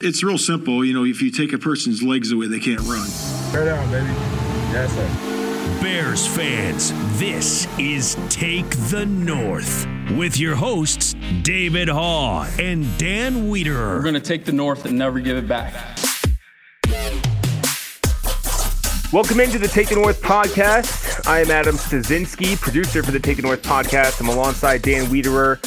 It's real simple. You know, if you take a person's legs away, they can't run. Turn down, baby. Yes, sir. Bears fans, this is Take the North with your hosts, David Haugh and Dan Wiederer. We're going to take the North and never give it back. Welcome into the Take the North podcast. I am Adam Studzinski, producer for the Take the North podcast. I'm alongside Dan Wiederer,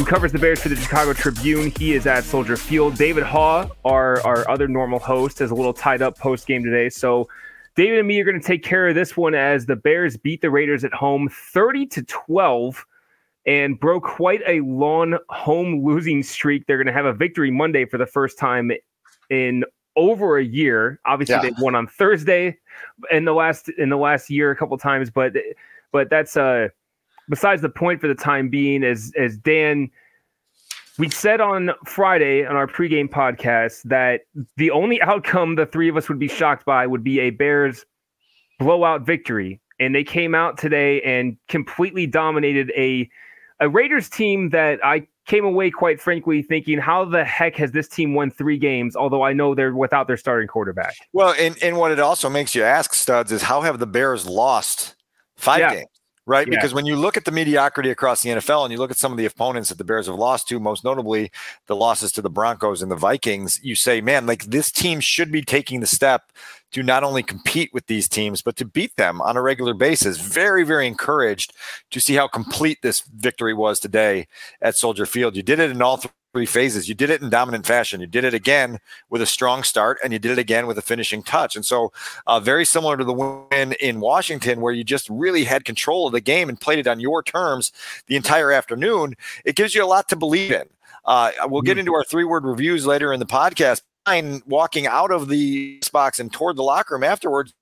who covers the Bears for the Chicago Tribune. He is at Soldier Field. David Haugh, our, our other normal host, is a little tied up post game today. So David and me are going to take care of this one as the Bears beat the Raiders at home 30 to 12 and broke quite a long home losing streak. They're going to have a victory Monday for the first time in over a year. Obviously, Yeah. they won on Thursday in the last in the last year a couple times, but but that's uh besides the point for the time being. As as Dan, we said on Friday on our pregame podcast that the only outcome the three of us would be shocked by would be a Bears blowout victory, and they came out today and completely dominated a a Raiders team that I came away quite frankly thinking, how the heck has this team won three games? Although I know they're without their starting quarterback. Well, and, and what it also makes you ask, Studs, is how have the Bears lost five Yeah. games? Right? Yeah. Because when you look at the mediocrity across the NFL and you look at some of the opponents that the Bears have lost to, most notably the losses to the Broncos and the Vikings, you say, man, like this team should be taking the step to not only compete with these teams, but to beat them on a regular basis. Very, very encouraged to see how complete this victory was today at Soldier Field. You did it in all three phases. You did it in dominant fashion. You did it again with a strong start, and you did it again with a finishing touch. And so, uh, very similar to the win in Washington, where you just really had control of the game and played it on your terms the entire afternoon. It gives you a lot to believe in. Uh, we'll get into our three word reviews later in the podcast. Fine, walking out of the box and toward the locker room afterwards,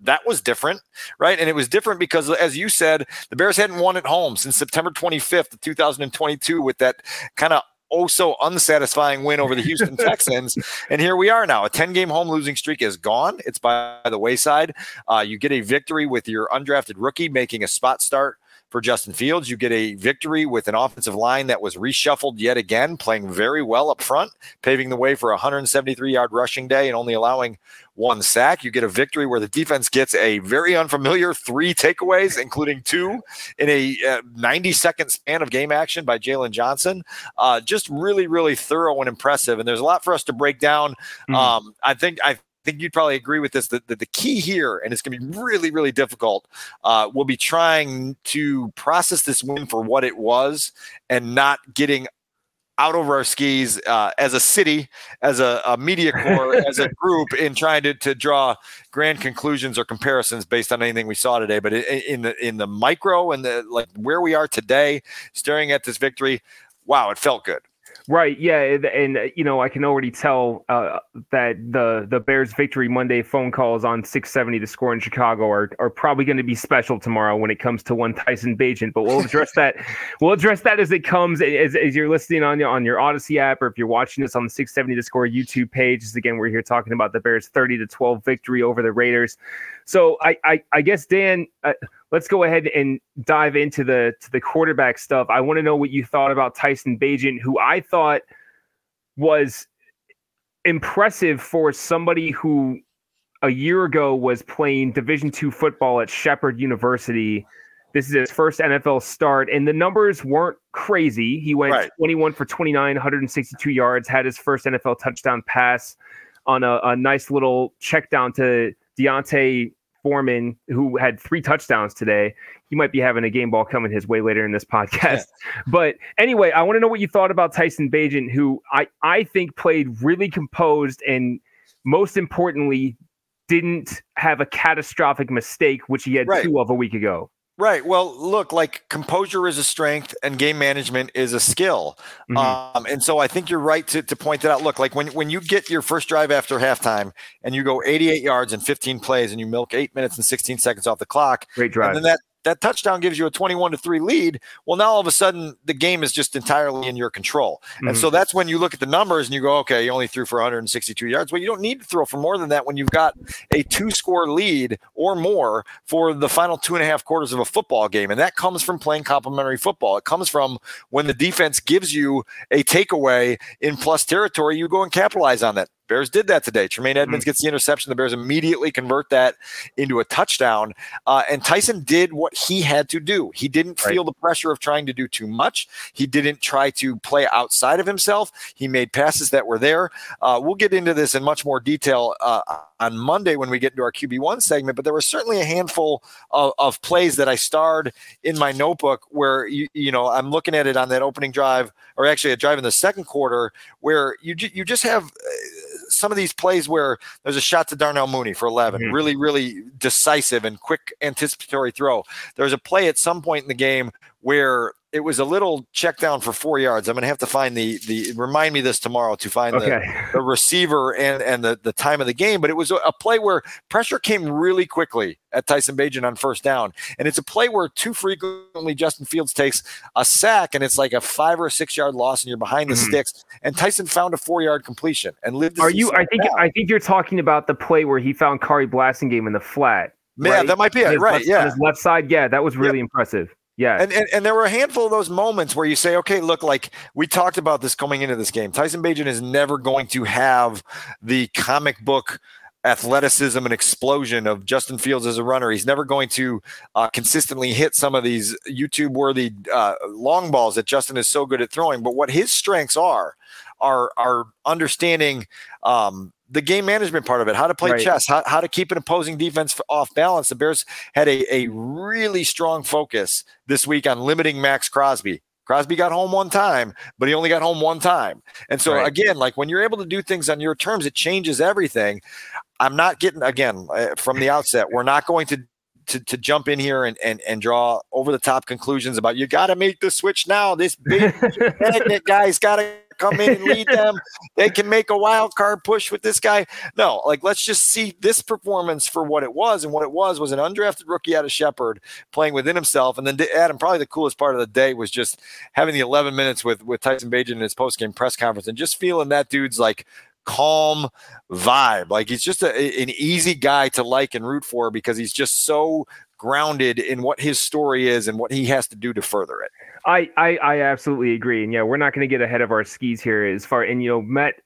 that was different, right? And it was different because, as you said, the Bears hadn't won at home since September 25th of 2022 with that kind of oh so unsatisfying win over the Houston Texans. And here we are now. A 10 game home losing streak is gone. It's by the wayside. Uh, you get a victory with your undrafted rookie making a spot start for Justin Fields. You get a victory with an offensive line that was reshuffled yet again, playing very well up front, paving the way for a 173 yard rushing day and only allowing one sack. You get a victory where the defense gets a very unfamiliar three takeaways, including two in a uh, 90 second span of game action by Jaylon Johnson. Uh, just really, really thorough and impressive. And there's a lot for us to break down. Mm-hmm. Um, I think I think you'd probably agree with this that, that the key here, and it's going to be really, really difficult, uh, will be trying to process this win for what it was and not getting out over our skis uh, as a city, as a, a media corps, as a group in trying to, to draw grand conclusions or comparisons based on anything we saw today. But in the in the micro and the like where we are today, staring at this victory, wow, it felt good. Right. Yeah. And, you know, I can already tell uh, that the the Bears victory Monday phone calls on 670 The Score in Chicago are, are probably going to be special tomorrow when it comes to one Tyson Bagent. But we'll address that. We'll address that as it comes as, as you're listening on your on your Audacy app or if you're watching this on the 670 The Score YouTube page. Again, we're here talking about the Bears 30 to 12 victory over the Raiders. So I I, I guess Dan. Uh, let's go ahead and dive into the to the quarterback stuff. I want to know what you thought about Tyson Bagent, who I thought was impressive for somebody who a year ago was playing Division two football at Shepherd University. This is his first NFL start, and the numbers weren't crazy. He went right. 21 for 29, 162 yards, had his first NFL touchdown pass on a, a nice little check down to D'Onta Foreman, who had three touchdowns today. He might be having a game ball coming his way later in this podcast. Yeah. But anyway, I want to know what you thought about Tyson Bagent, who I, I think played really composed and most importantly, didn't have a catastrophic mistake, which he had right. two of a week ago. Right. Well, look, like composure is a strength and game management is a skill. Mm-hmm. Um, and so I think you're right to, to point that out. Look, like when, when you get your first drive after halftime and you go 88 yards and 15 plays and you milk eight minutes and 16 seconds off the clock. Great drive. And then that that touchdown gives you a 21 to 3 lead. Well, now all of a sudden the game is just entirely in your control. Mm-hmm. And so that's when you look at the numbers and you go, okay, you only threw for 162 yards. Well, you don't need to throw for more than that when you've got a two score lead or more for the final two and a half quarters of a football game. And that comes from playing complementary football. It comes from when the defense gives you a takeaway in plus territory, you go and capitalize on that. Bears did that today. Tremaine Edmunds mm-hmm. gets the interception. The Bears immediately convert that into a touchdown. Uh, and Tyson did what he had to do. He didn't right. feel the pressure of trying to do too much. He didn't try to play outside of himself. He made passes that were there. Uh, we'll get into this in much more detail uh, on Monday when we get into our QB1 segment, but there were certainly a handful of, of plays that I starred in my notebook where, you, you know, I'm looking at it on that opening drive, or actually a drive in the second quarter, where you, you just have uh, some of these plays where there's a shot to Darnell Mooney for 11, mm-hmm. really, really decisive and quick anticipatory throw. There's a play at some point in the game where it was a little check down for four yards. I'm going to have to find the the remind me this tomorrow to find okay. the, the, receiver and and the the time of the game. But it was a play where pressure came really quickly at Tyson Bagent on first down, and it's a play where too frequently Justin Fields takes a sack and it's like a five or six yard loss, and you're behind the mm-hmm. sticks. And Tyson found a four yard completion and lived. Are you? I think down. I think you're talking about the play where he found Khari Blasingame in the flat. Yeah, right? that might be it. Right. Left, yeah. his left side. Yeah, that was really yep. impressive. Yeah. And, and, and there were a handful of those moments where you say, okay, look, like we talked about this coming into this game. Tyson Bagent is never going to have the comic book athleticism and explosion of Justin Fields as a runner. He's never going to uh, consistently hit some of these YouTube worthy uh, long balls that Justin is so good at throwing. But what his strengths are, are, are understanding um, the game management part of it, how to play right. chess, how, how to keep an opposing defense off balance. The Bears had a, a really strong focus this week on limiting Maxx Crosby. Crosby got home one time, but he only got home one time. And so, right. again, like when you're able to do things on your terms, it changes everything. I'm not getting, again, uh, from the outset, we're not going to to, to jump in here and, and, and draw over the top conclusions about you got to make the switch now. This big guy's got to come in and lead them. They can make a wild card push with this guy. No, like let's just see this performance for what it was. And what it was was an undrafted rookie out of Shepherd playing within himself. And then Adam, probably the coolest part of the day was just having the 11 minutes with with Tyson Bagent in his post game press conference and just feeling that dude's like calm vibe. Like he's just a, an easy guy to like and root for because he's just so grounded in what his story is and what he has to do to further it. I, I, I absolutely agree, and yeah, we're not going to get ahead of our skis here as far. And you know, Matt,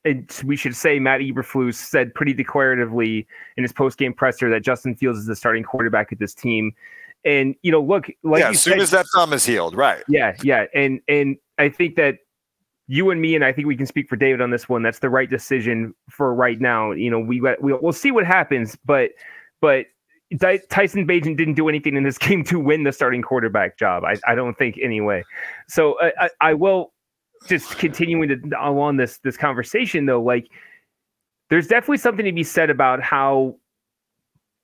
we should say Matt Eberflus said pretty declaratively in his post game presser that Justin Fields is the starting quarterback of this team. And you know, look, like yeah, as soon said, as that thumb is healed, right? Yeah, yeah, and and I think that you and me, and I think we can speak for David on this one. That's the right decision for right now. You know, we we we'll see what happens, but but Tyson Bagent didn't do anything in this game to win the starting quarterback job. I, I don't think anyway. So I, I, I will just continuing to along this this conversation though. Like, there's definitely something to be said about how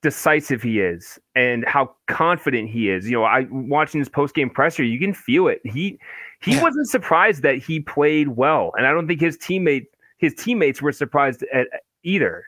decisive he is and how confident he is. You know, I watching his post game presser, you can feel it. He he yeah. wasn't surprised that he played well, and I don't think his teammate his teammates were surprised at either.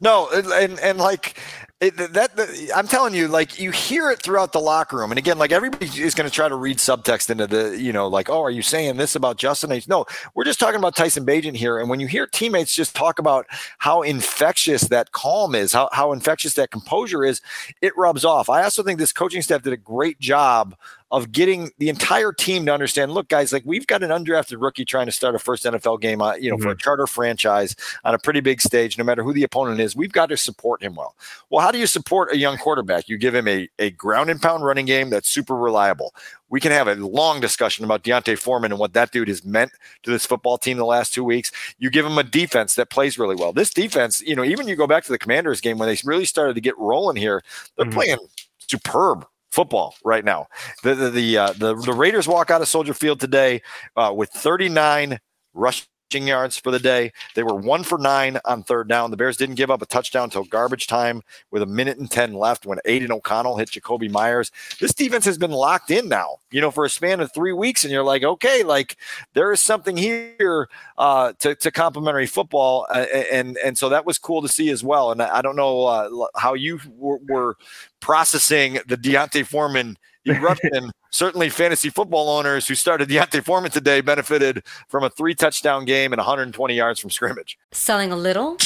No, and and like it, that, that, I'm telling you, like you hear it throughout the locker room, and again, like everybody is going to try to read subtext into the, you know, like, oh, are you saying this about Justin? H? No, we're just talking about Tyson Bagent here, and when you hear teammates just talk about how infectious that calm is, how how infectious that composure is, it rubs off. I also think this coaching staff did a great job of getting the entire team to understand look guys like we've got an undrafted rookie trying to start a first nfl game uh, you know mm-hmm. for a mm-hmm. charter franchise on a pretty big stage no matter who the opponent is we've got to support him well well how do you support a young quarterback you give him a, a ground and pound running game that's super reliable we can have a long discussion about D'Onta Foreman and what that dude has meant to this football team the last two weeks. You give him a defense that plays really well. This defense, you know, even you go back to the Commanders game when they really started to get rolling here, they're mm-hmm. playing superb football right now. The the the, uh, the, the Raiders walk out of Soldier Field today uh, with 39 rush yards for the day. They were one for nine on third down. The Bears didn't give up a touchdown until garbage time with a minute and 10 left when Aidan O'Connell hit Jakobi Meyers. This defense has been locked in now, you know, for a span of three weeks. And you're like, okay, like there is something here uh, to, to complementary football. Uh, and, and so that was cool to see as well. And I don't know uh, how you were, were processing the D'Onta Foreman eruption. Certainly, fantasy football owners who started D'Onta Foreman today benefited from a three touchdown game and 120 yards from scrimmage. Selling a little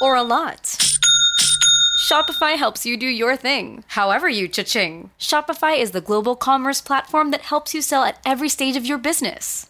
or a lot? Shopify helps you do your thing, however you cha-ching. Shopify is the global commerce platform that helps you sell at every stage of your business.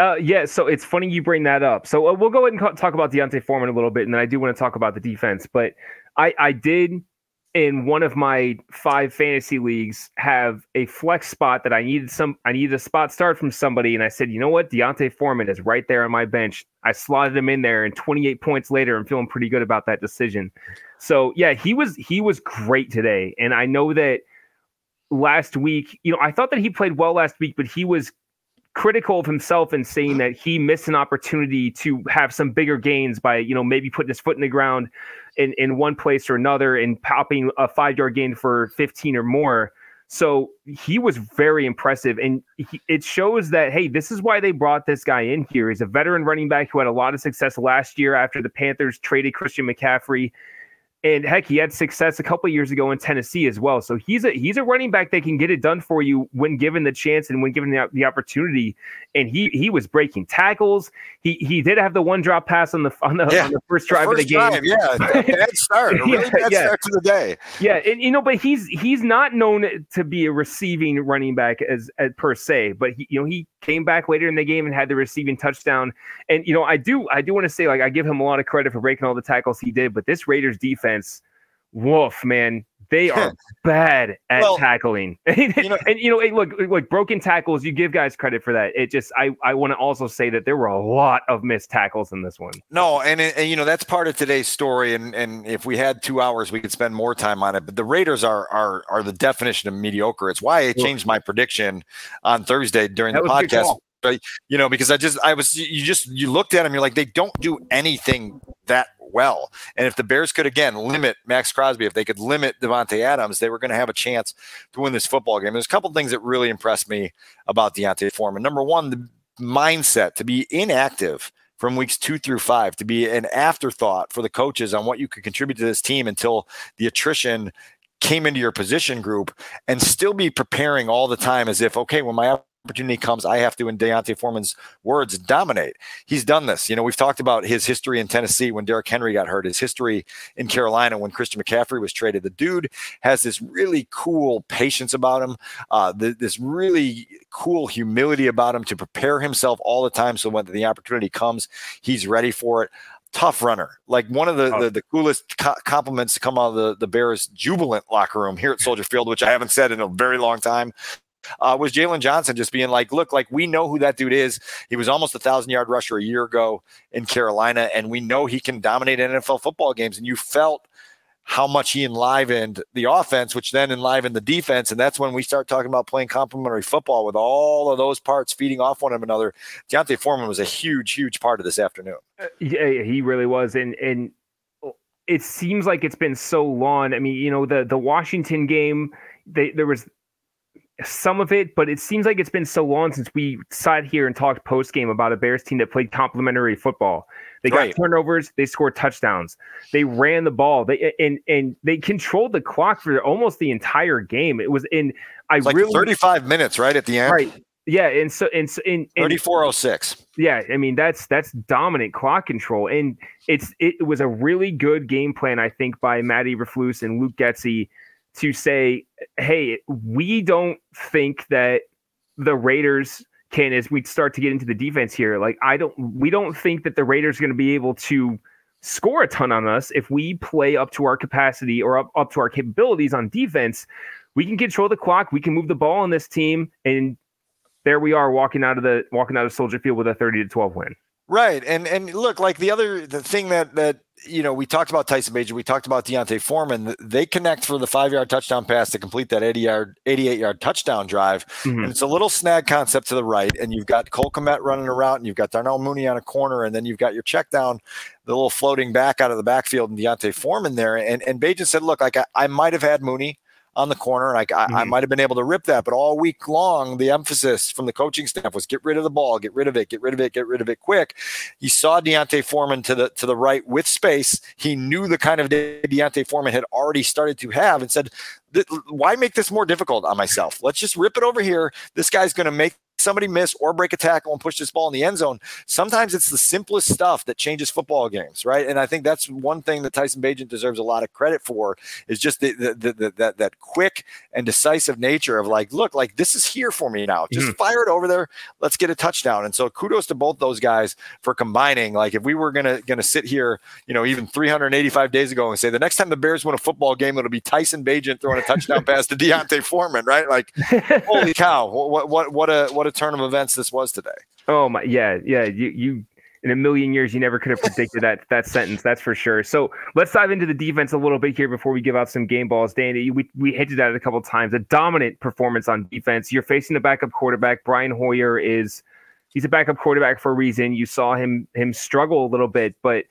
Uh, yeah, so it's funny you bring that up. So uh, we'll go ahead and talk about D'Onta Foreman a little bit, and then I do want to talk about the defense. But I, I did in one of my five fantasy leagues have a flex spot that I needed some I needed a spot start from somebody and I said, you know what? D'Onta Foreman is right there on my bench. I slotted him in there and 28 points later I'm feeling pretty good about that decision. So yeah, he was he was great today. And I know that last week, you know, I thought that he played well last week, but he was critical of himself and saying that he missed an opportunity to have some bigger gains by, you know, maybe putting his foot in the ground in, in one place or another and popping a five yard gain for 15 or more. So he was very impressive. And he, it shows that, hey, this is why they brought this guy in here. He's a veteran running back who had a lot of success last year after the Panthers traded Christian McCaffrey and heck, he had success a couple years ago in Tennessee as well. So he's a he's a running back that can get it done for you when given the chance and when given the, the opportunity. And he he was breaking tackles. He he did have the one drop pass on the on the, yeah. on the first drive the first of the game. Drive, yeah, bad start. A really yeah, bad yeah. start to the day. Yeah, and you know, but he's he's not known to be a receiving running back as, as per se. But he, you know, he came back later in the game and had the receiving touchdown. And you know, I do I do want to say like I give him a lot of credit for breaking all the tackles he did. But this Raiders defense, woof, man, they are bad at well, tackling. you know, and you know, hey, look, look, broken tackles. You give guys credit for that. It just, I, I want to also say that there were a lot of missed tackles in this one. No, and, and you know that's part of today's story. And and if we had two hours, we could spend more time on it. But the Raiders are are are the definition of mediocre. It's why I changed my prediction on Thursday during that the podcast. You know, because I just I was you just you looked at them, you're like they don't do anything that well. And if the Bears could again limit Maxx Crosby, if they could limit Davante Adams, they were going to have a chance to win this football game. There's a couple things that really impressed me about D'Onta Foreman. Number one, the mindset to be inactive from weeks two through five, to be an afterthought for the coaches on what you could contribute to this team until the attrition came into your position group and still be preparing all the time as if, okay, when my opportunity comes, I have to, in D'Onta Foreman's words, dominate. He's done this. You know, we've talked about his history in Tennessee when Derrick Henry got hurt, his history in Carolina when Christian McCaffrey was traded. The dude has this really cool patience about him, uh, the, this really cool humility about him to prepare himself all the time. So when the opportunity comes, he's ready for it tough runner. Like one of the, oh. the, the, coolest co- compliments to come out of the, the Bears jubilant locker room here at Soldier Field, which I haven't said in a very long time uh, was Jaylon Johnson just being like, look, like we know who that dude is. He was almost a thousand yard rusher a year ago in Carolina, and we know he can dominate NFL football games. And you felt how much he enlivened the offense, which then enlivened the defense. And that's when we start talking about playing complementary football with all of those parts feeding off one another. D'Onta Foreman was a huge, huge part of this afternoon. Uh, yeah, he really was. And, and it seems like it's been so long. I mean, you know, the, the Washington game, they, there was some of it, but it seems like it's been so long since we sat here and talked post game about a Bears team that played complementary football. They got right. turnovers, they scored touchdowns, they ran the ball, they and and they controlled the clock for almost the entire game. It was in I like really 35 minutes right at the end. Right. Yeah, and so and so in, in 3406. Yeah, I mean that's that's dominant clock control, and it's it was a really good game plan I think by Matt Eberflus and Luke Getsy to say, hey, we don't think that the Raiders can, as we start to get into the defense here, like I don't, we don't think that the Raiders are going to be able to score a ton on us if we play up to our capacity or up, up to our capabilities on defense. We can control the clock. We can move the ball on this team, and there we are walking out of the walking out of Soldier Field with a thirty to twelve win. Right, and and look, like the other the thing that that you know, we talked about Tyson Bagent, we talked about D'Onta Foreman. They connect for the five yard touchdown pass to complete that 80 yard, 88 yard touchdown drive. Mm-hmm. And it's a little snag concept to the right. And you've got Cole Kmet running around, and you've got Darnell Mooney on a corner, and then you've got your check down, the little floating back out of the backfield, and D'Onta Foreman there. And, and Bagent said, Look, like I, I might have had Mooney on the corner. Like I, mm-hmm. I might have been able to rip that, but all week long, the emphasis from the coaching staff was get rid of the ball, get rid of it, get rid of it, get rid of it quick. He saw D'Onta Foreman to the to the right with space. He knew the kind of day D'Onta Foreman had already started to have, and said, "Why make this more difficult on myself? Let's just rip it over here. This guy's going to make somebody miss or break a tackle and push this ball in the end zone. Sometimes it's the simplest stuff that changes football games, right? And I think that's one thing that Tyson Bagent deserves a lot of credit for is just the, the, the, the that that quick and decisive nature of like, look, like this is here for me now. Just mm-hmm. fire it over there. Let's get a touchdown. And so kudos to both those guys for combining. Like if we were gonna gonna sit here, you know, even 385 days ago and say the next time the Bears win a football game, it'll be Tyson Bagent throwing a touchdown pass to D'Onta Foreman, right? Like, holy cow, what what what a what a turn of events this was today. Oh my, yeah, yeah. You you in a million years you never could have predicted that that sentence. That's for sure. So let's dive into the defense a little bit here before we give out some game balls. Danny, we we hinted at it a couple times. A dominant performance on defense. You're facing the backup quarterback. Brian Hoyer is he's a backup quarterback for a reason. You saw him him struggle a little bit, but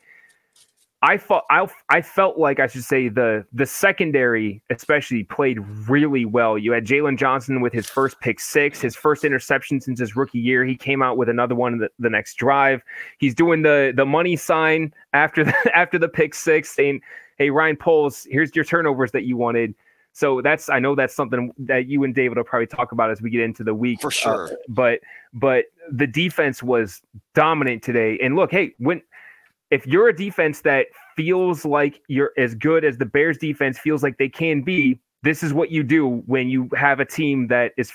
I felt I, I felt like I should say the the secondary especially played really well. You had Jaylon Johnson with his first pick six, his first interception since his rookie year. He came out with another one the, the next drive. He's doing the the money sign after the after the pick six, saying, "Hey Ryan Poles, here's your turnovers that you wanted." So that's I know that's something that you and David will probably talk about as we get into the week for sure. Uh, but but the defense was dominant today. And look, hey, when if you're a defense that feels like you're as good as the Bears defense feels like they can be, this is what you do when you have a team that is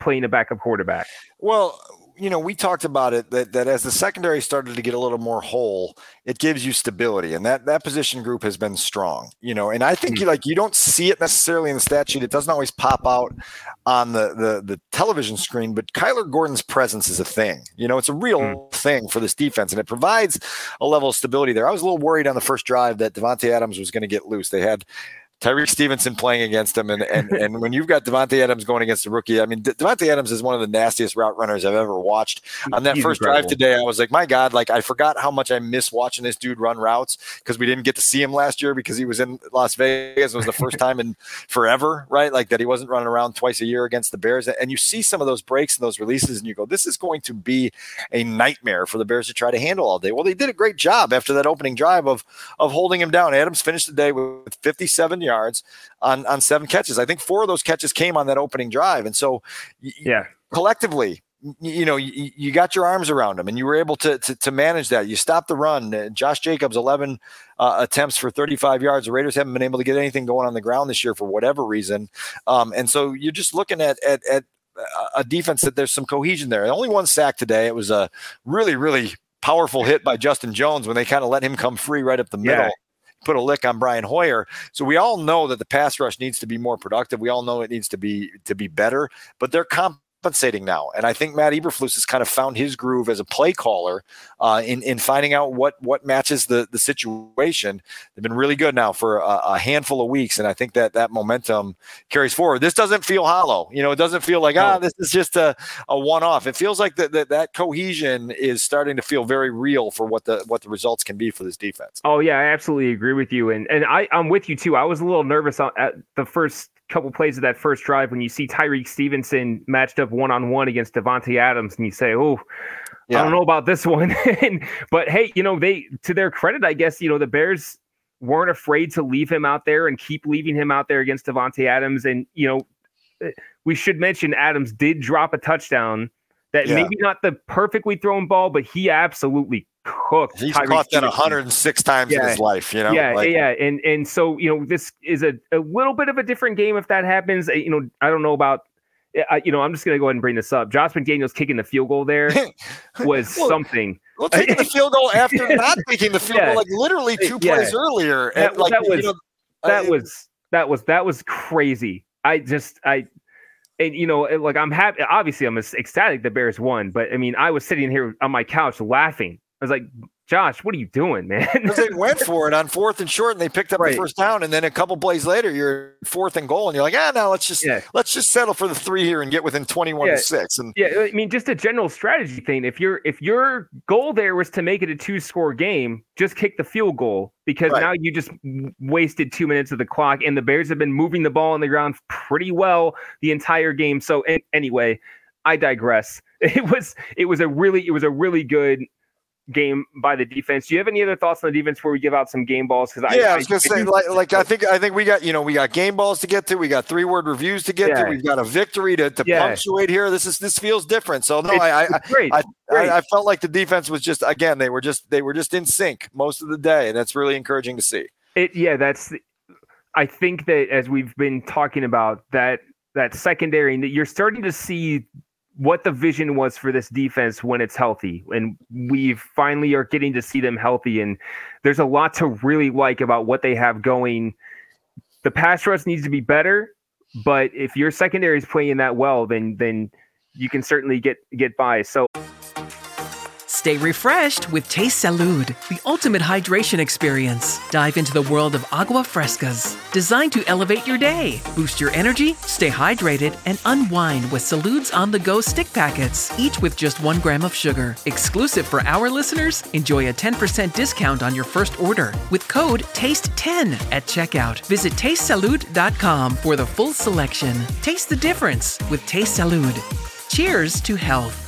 playing a backup quarterback. Well, you know, we talked about it that, that as the secondary started to get a little more whole, it gives you stability, and that that position group has been strong. You know, and I think mm-hmm. you like you don't see it necessarily in the stat sheet. It doesn't always pop out on the the, the television screen, but Kyler Gordon's presence is a thing. You know, it's a real mm-hmm. thing for this defense, and it provides a level of stability there. I was a little worried on the first drive that Davante Adams was going to get loose. They had Tyrique Stevenson playing against him, and and and when you've got Davante Adams going against the rookie, I mean Davante Adams is one of the nastiest route runners I've ever watched. On that He's first incredible. drive today, I was like, my God, like I forgot how much I miss watching this dude run routes because we didn't get to see him last year because he was in Las Vegas. It was the first time in forever, right? Like that he wasn't running around twice a year against the Bears. And you see some of those breaks and those releases, and you go, this is going to be a nightmare for the Bears to try to handle all day. Well, they did a great job after that opening drive of of holding him down. Adams finished the day with 57 yards on on seven catches. I think four of those catches came on that opening drive, and so yeah, collectively. You know, you, you got your arms around him, and you were able to to, to manage that. You stopped the run. Uh, Josh Jacobs, eleven uh, attempts for 35 yards. The Raiders haven't been able to get anything going on the ground this year for whatever reason, um, and so you're just looking at at, at a defense that there's some cohesion there. Only one sack today. It was a really, really powerful hit by Justin Jones when they kind of let him come free right up the middle. Put a lick on Brian Hoyer. So we all know that the pass rush needs to be more productive. We all know it needs to be to be better, but they're comp- compensating now. And I think Matt Eberflus has kind of found his groove as a play caller uh, in in finding out what what matches the the situation. They've been really good now for a, a, handful of weeks, and I think that that momentum carries forward. This doesn't feel hollow. You know, it doesn't feel like ah, this is just a, a one off. It feels like that that that cohesion is starting to feel very real for what the what the results can be for this defense. Oh yeah, I absolutely agree with you, and and I I'm with you too. I was a little nervous at the first couple plays of that first drive when you see Tyrique Stevenson matched up one on one against Davante Adams, and you say, "Oh, yeah. I don't know about this one." but hey, you know they to their credit, I guess you know the Bears weren't afraid to leave him out there and keep leaving him out there against Davante Adams, and you know eh, we should mention Adams did drop a touchdown that yeah. maybe not the perfectly thrown ball, but he absolutely cooked. He's Tyreek caught that 106 times yeah. in his life, you know. Yeah, like, yeah, and and so you know this is a, a little bit of a different game if that happens. You know, I don't know about. Eh, I, you know, I'm just gonna go ahead and bring this up. Josh McDaniels kicking the field goal there was well, something. Well, taking the field goal after not taking the field yeah. goal, like literally two plays yeah. earlier, that, like, that was you know, that I, was that was that was crazy. I just I and you know, like I'm happy. Obviously, I'm ecstatic the Bears won, but I mean, I was sitting here on my couch laughing I was like, Josh, what are you doing, man? they went for it on fourth and short, and they picked up right. the first down, and then a couple plays later, you're fourth and goal, and you're like, ah, now let's just yeah. let's just settle for the three here and get within twenty one yeah. to six. And yeah, I mean, just a general strategy thing. If your if your goal there was to make it a two score game, just kick the field goal because right. now you just wasted two minutes of the clock, and the Bears have been moving the ball on the ground pretty well the entire game. So anyway, I digress. It was it was a really it was a really good game by the defense. Do you have any other thoughts on the defense before we give out some game balls? Because yeah, I, I, was gonna say, like, like I think I think we got you know we got game balls to get to, we got three word reviews to get yeah. to, we've got a victory to, to yeah. punctuate here. This is this feels different. So no, it's, I I, great. I, great. I, I felt like the defense was just again they were just they were just in sync most of the day, and that's really encouraging to see. It yeah, that's I think that as we've been talking about that that secondary, that you're starting to see what the vision was for this defense when it's healthy. And we finally are getting to see them healthy. And there's a lot to really like about what they have going. The pass rush needs to be better, but if your secondary is playing that well, then then you can certainly get get by. So Stay refreshed with Taste Salud, the ultimate hydration experience. Dive into the world of agua frescas, designed to elevate your day, boost your energy, stay hydrated, and unwind with Salud's on the go stick packets, each with just one gram of sugar. Exclusive for our listeners, enjoy a 10% discount on your first order with code TASTE10 at checkout. Visit tastesalud.com for the full selection. Taste the difference with Taste Salud. Cheers to health.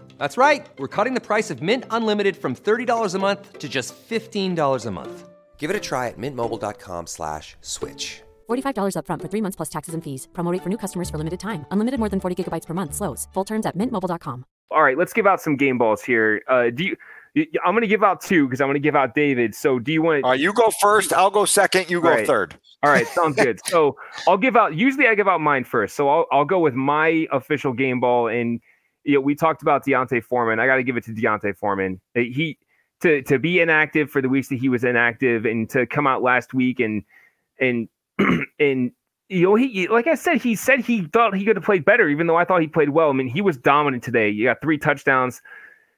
That's right. We're cutting the price of Mint Unlimited from $30 a month to just $15 a month. Give it a try at mintmobile.com slash switch. $45 up front for three months plus taxes and fees. Promo for new customers for limited time. Unlimited more than 40 gigabytes per month. Slows. Full terms at mintmobile.com. All right, let's give out some game balls here. Uh, do you... I'm going to give out two because I'm going to give out David. So, do you want? Uh, you go first. I'll go second. You go right. third. All right, sounds good. so, I'll give out. Usually, I give out mine first. So, I'll I'll go with my official game ball, and you know, we talked about D'Onta Foreman. I got to give it to D'Onta Foreman. He to to be inactive for the weeks that he was inactive, and to come out last week and and and you know he like I said, he said he thought he could have played better, even though I thought he played well. I mean, he was dominant today. You got three touchdowns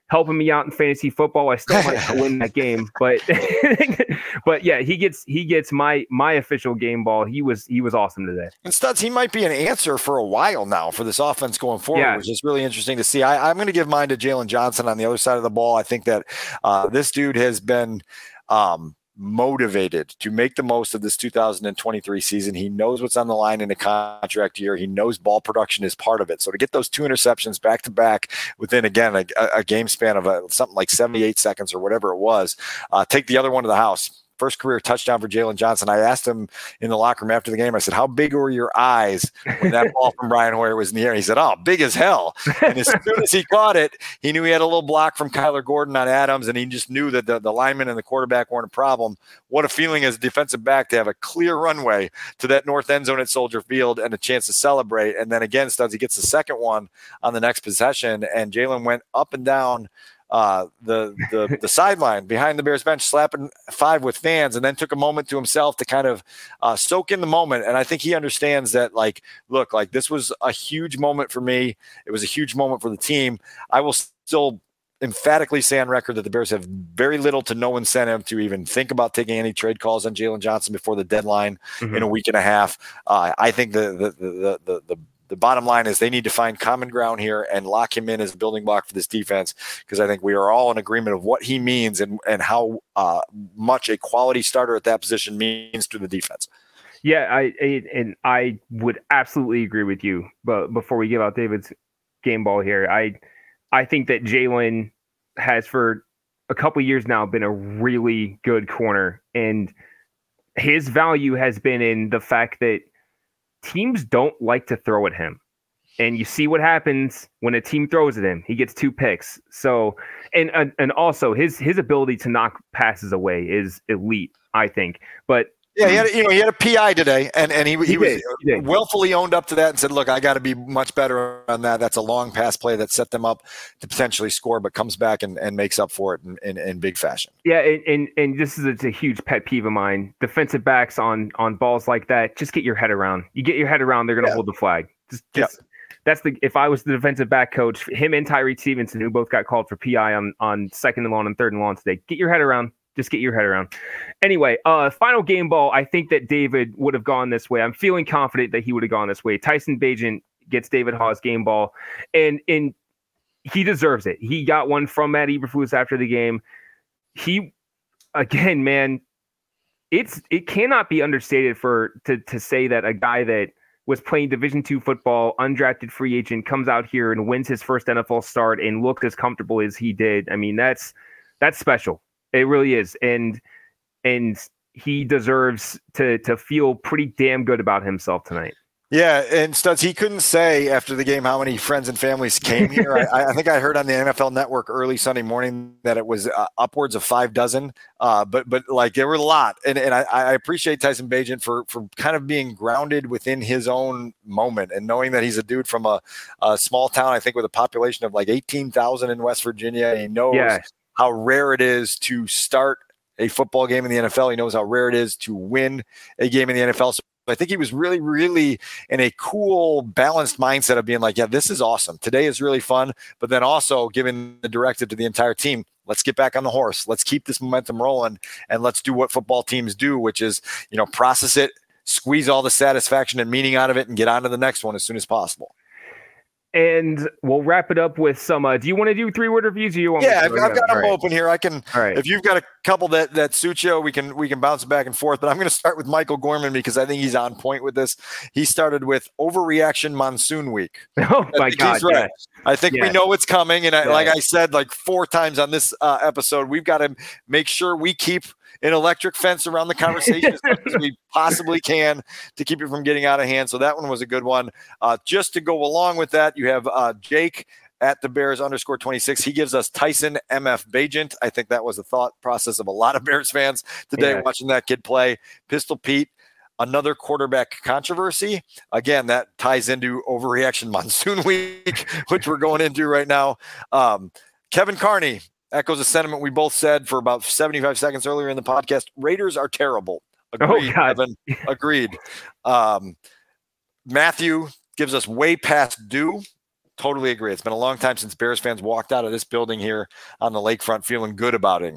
helping me out in fantasy football. I still might win that game, but but yeah, he gets he gets my my official game ball. He was he was awesome today. And Studs, he might be an answer for a while now for this offense going forward, yeah. which is really interesting to see. I, am going to give mine to Jaylon Johnson on the other side of the ball. I think that uh, this dude has been. Um, motivated to make the most of this 2023 season. He knows what's on the line in a contract year. He knows ball production is part of it. So to get those two interceptions back to back within again a, a game span of a, something like 78 seconds or whatever it was, uh, take the other one to the house first career touchdown for Jaylon Johnson. I asked him in the locker room after the game, I said, How big were your eyes when that ball from Brian Hoyer was in the air? He said, Oh, big as hell. And as soon as he caught it, he knew he had a little block from Kyler Gordon on Adams, and he just knew that the, the lineman and the quarterback weren't a problem. What a feeling as a defensive back to have a clear runway to that north end zone at Soldier Field and a chance to celebrate. And then again, Studs, he gets the second one on the next possession, and Jaylon went up and down uh, the the the sideline behind the Bears bench, slapping five with fans, and then took a moment to himself to kind of uh, soak in the moment. And I think he understands that, like, look, like this was a huge moment for me. It was a huge moment for the team. I will still emphatically say on record that the Bears have very little to no incentive to even think about taking any trade calls on Jaylon Johnson before the deadline mm-hmm. in a week and a half. Uh, I think the the the the, the the bottom line is they need to find common ground here and lock him in as a building block for this defense because I think we are all in agreement of what he means and and how uh, much a quality starter at that position means to the defense. Yeah, I, I and I would absolutely agree with you. But before we give out David's game ball here, I I think that Jaylon has for a couple years now been a really good corner and his value has been in the fact that teams don't like to throw at him. And you see what happens when a team throws at him. He gets two picks. So, and and also his his ability to knock passes away is elite, I think. But Yeah, he had a, you know he had a PI today, and and he he, He was did, he did. willfully owned up to that and said, "Look, I got to be much better on that. That's a long pass play that set them up to potentially score, but comes back and, and makes up for it in, in, in big fashion." Yeah, and, and and this is a, it's a huge pet peeve of mine. Defensive backs on on balls like that, just get your head around. You get your head around, they're going to Yeah. hold the flag. Just, just that's the if I was the defensive back coach, him and Tyree Stevenson, who both got called for PI on on second and long and third and long today, get your head around. Just get your head around. Anyway, uh, final game ball. I think that David would have gone this way. I'm feeling confident that he would have gone this way. Tyson Bagent gets David Haugh's game ball, and and he deserves it. He got one from Matt Eberflus after the game. He again, man, it's it cannot be understated for to to say that a guy that was playing Division two football, undrafted free agent, comes out here and wins his first NFL start and looked as comfortable as he did. I mean, that's that's special. It really is, and and he deserves to to feel pretty damn good about himself tonight. Yeah, and Studs, he couldn't say after the game how many friends and families came here. I, I think I heard on the NFL Network early Sunday morning that it was uh, upwards of five dozen. Uh, but but like there were a lot, and and I, I appreciate Tyson Bagent for for kind of being grounded within his own moment and knowing that he's a dude from a, a small town. I think with a population of like eighteen thousand in West Virginia. He knows Yeah. How rare it is to start a football game in the NFL. He knows how rare it is to win a game in the NFL. So I think he was really, really in a cool, balanced mindset of being like, yeah, this is awesome. Today is really fun. But then also giving the directive to the entire team let's get back on the horse. Let's keep this momentum rolling and let's do what football teams do, which is, you know, process it, squeeze all the satisfaction and meaning out of it, and get on to the next one as soon as possible. And we'll wrap it up with some. Uh, do you want to do three word reviews? Or you want? me Yeah, to? I've, I've got them right. open here. I can. All right. If you've got a couple that that suit you, we can we can bounce back and forth. But I'm going to start with Michael Gorman because I think he's on point with this. He started with overreaction monsoon week. Oh I my think God! he's right. yes. I think we know it's coming, and I, like I said, like four times on this uh, episode, we've got to make sure we keep an electric fence around the conversation as much as we possibly can to keep it from getting out of hand. So that one was a good one. Uh, just to go along with that, you have uh, Jake at the Bears underscore 26. He gives us Tyson MF Bagent. I think that was the thought process of a lot of Bears fans today Yeah. watching that kid play. Pistol Pete, another quarterback controversy. Again, that ties into overreaction monsoon week, which we're going into right now. Um, Kevin Carney echoes a sentiment we both said for about 75 seconds earlier in the podcast. Raiders are terrible. Agreed, Oh, God. Kevin. Agreed. Um, Matthew gives us way past due. Totally agree. It's been a long time since Bears fans walked out of this building here on the lakefront feeling good about it,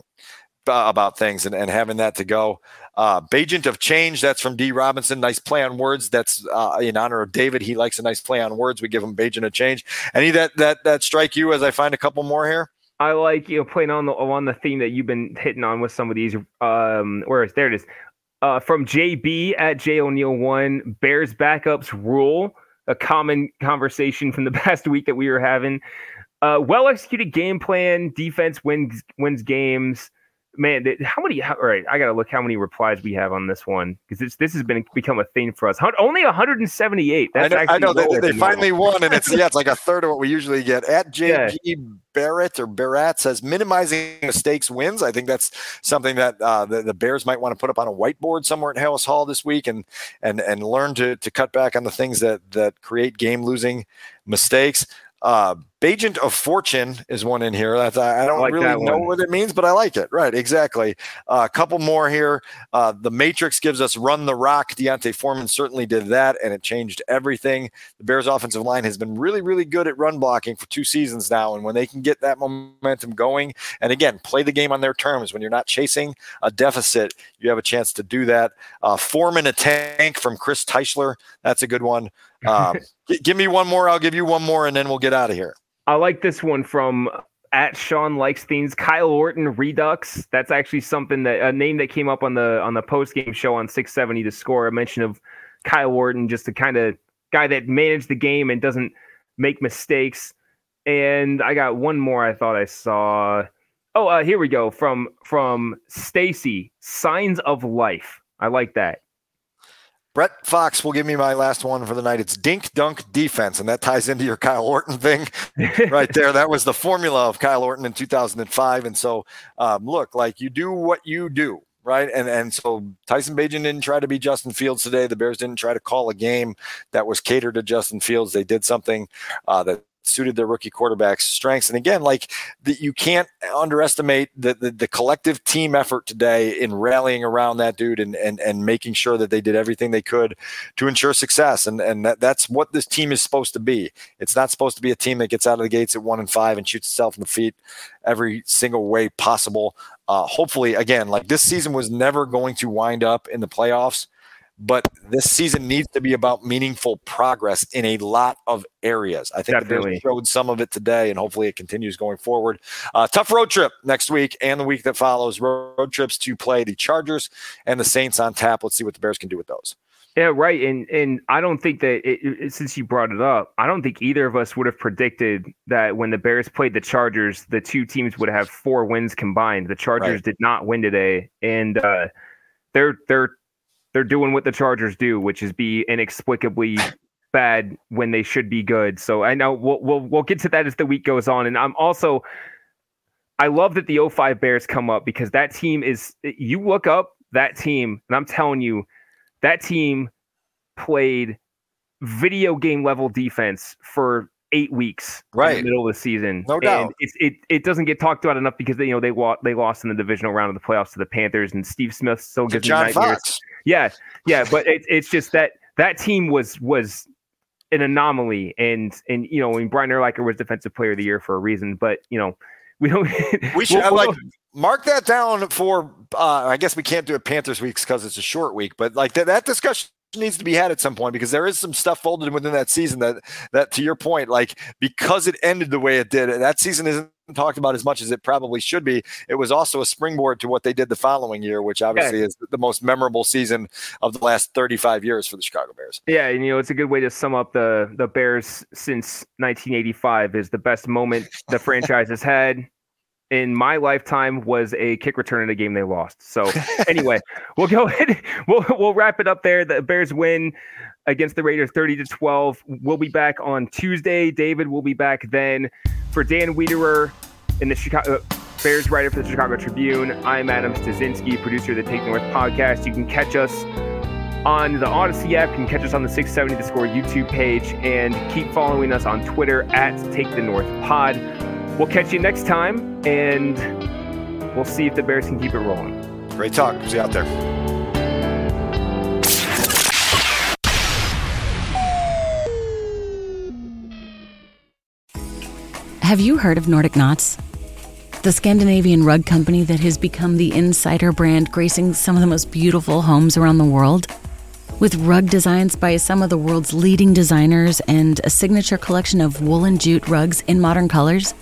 uh, about things, and, and having that to go. Uh, of Change, that's from D. Robinson. Nice play on words. That's uh, in honor of David. He likes a nice play on words. We give him Bagent of Change. Any that that that strike you as I find a couple more here? I like you know playing on the on the theme that you've been hitting on with some of these. Um, where is there it is? Uh, from JB at J O'Neill one Bears backups rule. A common conversation from the past week that we were having. Uh, well executed game plan. Defense wins wins games. Man, how many? How, all right, I gotta look how many replies we have on this one because this this has been become a thing for us. Only 178. That's I know, I know they, they finally won, and it's yeah, it's like a third of what we usually get. At JP Barrett or Barrett says minimizing mistakes wins. I think that's something that uh, the, the Bears might want to put up on a whiteboard somewhere at Halas Hall this week, and and and learn to to cut back on the things that that create game losing mistakes. Uh, Agent of Fortune is one in here. That's I, I don't like really know what it means, but I like it. Right, exactly. Uh, a couple more here. Uh, the Matrix gives us run the rock. D'Onta Foreman certainly did that, and it changed everything. The Bears' offensive line has been really, really good at run blocking for two seasons now, and when they can get that momentum going, and again, play the game on their terms. When you're not chasing a deficit, you have a chance to do that. Uh, Foreman a tank from Chris Teichler. That's a good one. Um, g- give me one more. I'll give you one more, and then we'll get out of here. I like this one from at Sean likes things. Kyle Orton Redux. That's actually something that a name that came up on the on the post game show on 670 The Score. A mention of Kyle Orton, just a kind of guy that managed the game and doesn't make mistakes. And I got one more. I thought I saw. Oh, uh, here we go from from Stacy. Signs of life. I like that. Brett Fox will give me my last one for the night. It's dink dunk defense, and that ties into your Kyle Orton thing right there. That was the formula of Kyle Orton in 2005. And so, um, look, like you do what you do. right? And and so Tyson Bagent didn't try to be Justin Fields today. The Bears didn't try to call a game that was catered to Justin Fields. They did something uh, that suited their rookie quarterback's strengths. And again, like the, you can't underestimate the, the, the collective team effort today in rallying around that dude and and and making sure that they did everything they could to ensure success. And and that, that's what this team is supposed to be. It's not supposed to be a team that gets out of the gates at one and five and shoots itself in the feet every single way possible. Uh, hopefully, again, like this season was never going to wind up in the playoffs but this season needs to be about meaningful progress in a lot of areas. I think Definitely. the Bears showed some of it today, and hopefully it continues going forward. Uh, tough road trip next week and the week that follows. Road trips to play the Chargers and the Saints on tap. Let's see what the Bears can do with those. Yeah, right. And and I don't think that it, it, since you brought it up, I don't think either of us would have predicted that when the Bears played the Chargers, the two teams would have four wins combined. The Chargers Right. did not win today, and uh, they're they're they're doing what the Chargers do, which is be inexplicably bad when they should be good. So I know we'll we'll we'll get to that as the week goes on. And I'm also I love that the 05 Bears come up because that team is you look up that team, and I'm telling you, that team played video game level defense for eight weeks in Right. the middle of the season. No And doubt. It's, it it doesn't get talked about enough because they you know they lost they lost in the divisional round of the playoffs to the Panthers and Steve Smith still gives John nightmares. Fox. Yeah, yeah, but it, it's just that that team was was an anomaly, and and you know, when Brian Urlacher was Defensive Player of the Year for a reason, but you know, we don't. We should we'll- like mark that down for. Uh, I guess we can't do it Panthers weeks because it's a short week, but like that that discussion needs to be had at some point because there is some stuff folded within that season that that to your point, like because it ended the way it did, that season isn't talked about as much as it probably should be. It was also a springboard to what they did the following year, which obviously is the most memorable season of the last 35 years for the Chicago Bears. Yeah, and you know, it's a good way to sum up the the Bears since 1985 is the best moment the franchise has had in my lifetime was a kick return in a game they lost. So anyway, we'll go ahead we'll we'll wrap it up there. The Bears win against the Raiders 30 to 12. We'll be back on Tuesday. David will be back then for Dan Wiederer in the Chicago uh, Bears writer for the Chicago Tribune. I'm Adam Studzinski, producer of the Take North podcast. You can catch us on the Audacy app. You can catch us on the 670 The Score YouTube page and keep following us on Twitter at Take the North Pod. We'll catch you next time and we'll see if the Bears can keep it rolling. Great talk. See you out there. Have you heard of Nordic Knots? The Scandinavian rug company that has become the insider brand gracing some of the most beautiful homes around the world? With rug designs by some of the world's leading designers and a signature collection of woolen jute rugs in modern colors?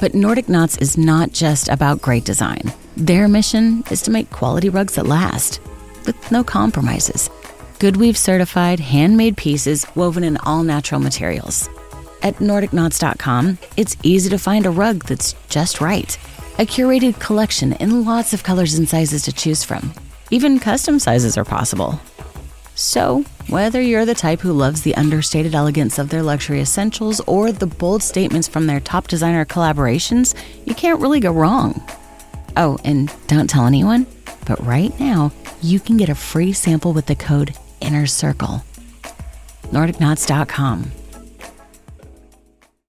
But Nordic Knots is not just about great design. Their mission is to make quality rugs that last, with no compromises. Goodweave certified, handmade pieces woven in all natural materials. At NordicKnots.com, it's easy to find a rug that's just right. A curated collection in lots of colors and sizes to choose from. Even custom sizes are possible. So, whether you're the type who loves the understated elegance of their luxury essentials or the bold statements from their top designer collaborations, you can't really go wrong. Oh, and don't tell anyone, but right now, you can get a free sample with the code INNER CIRCLE. NordicKnots.com.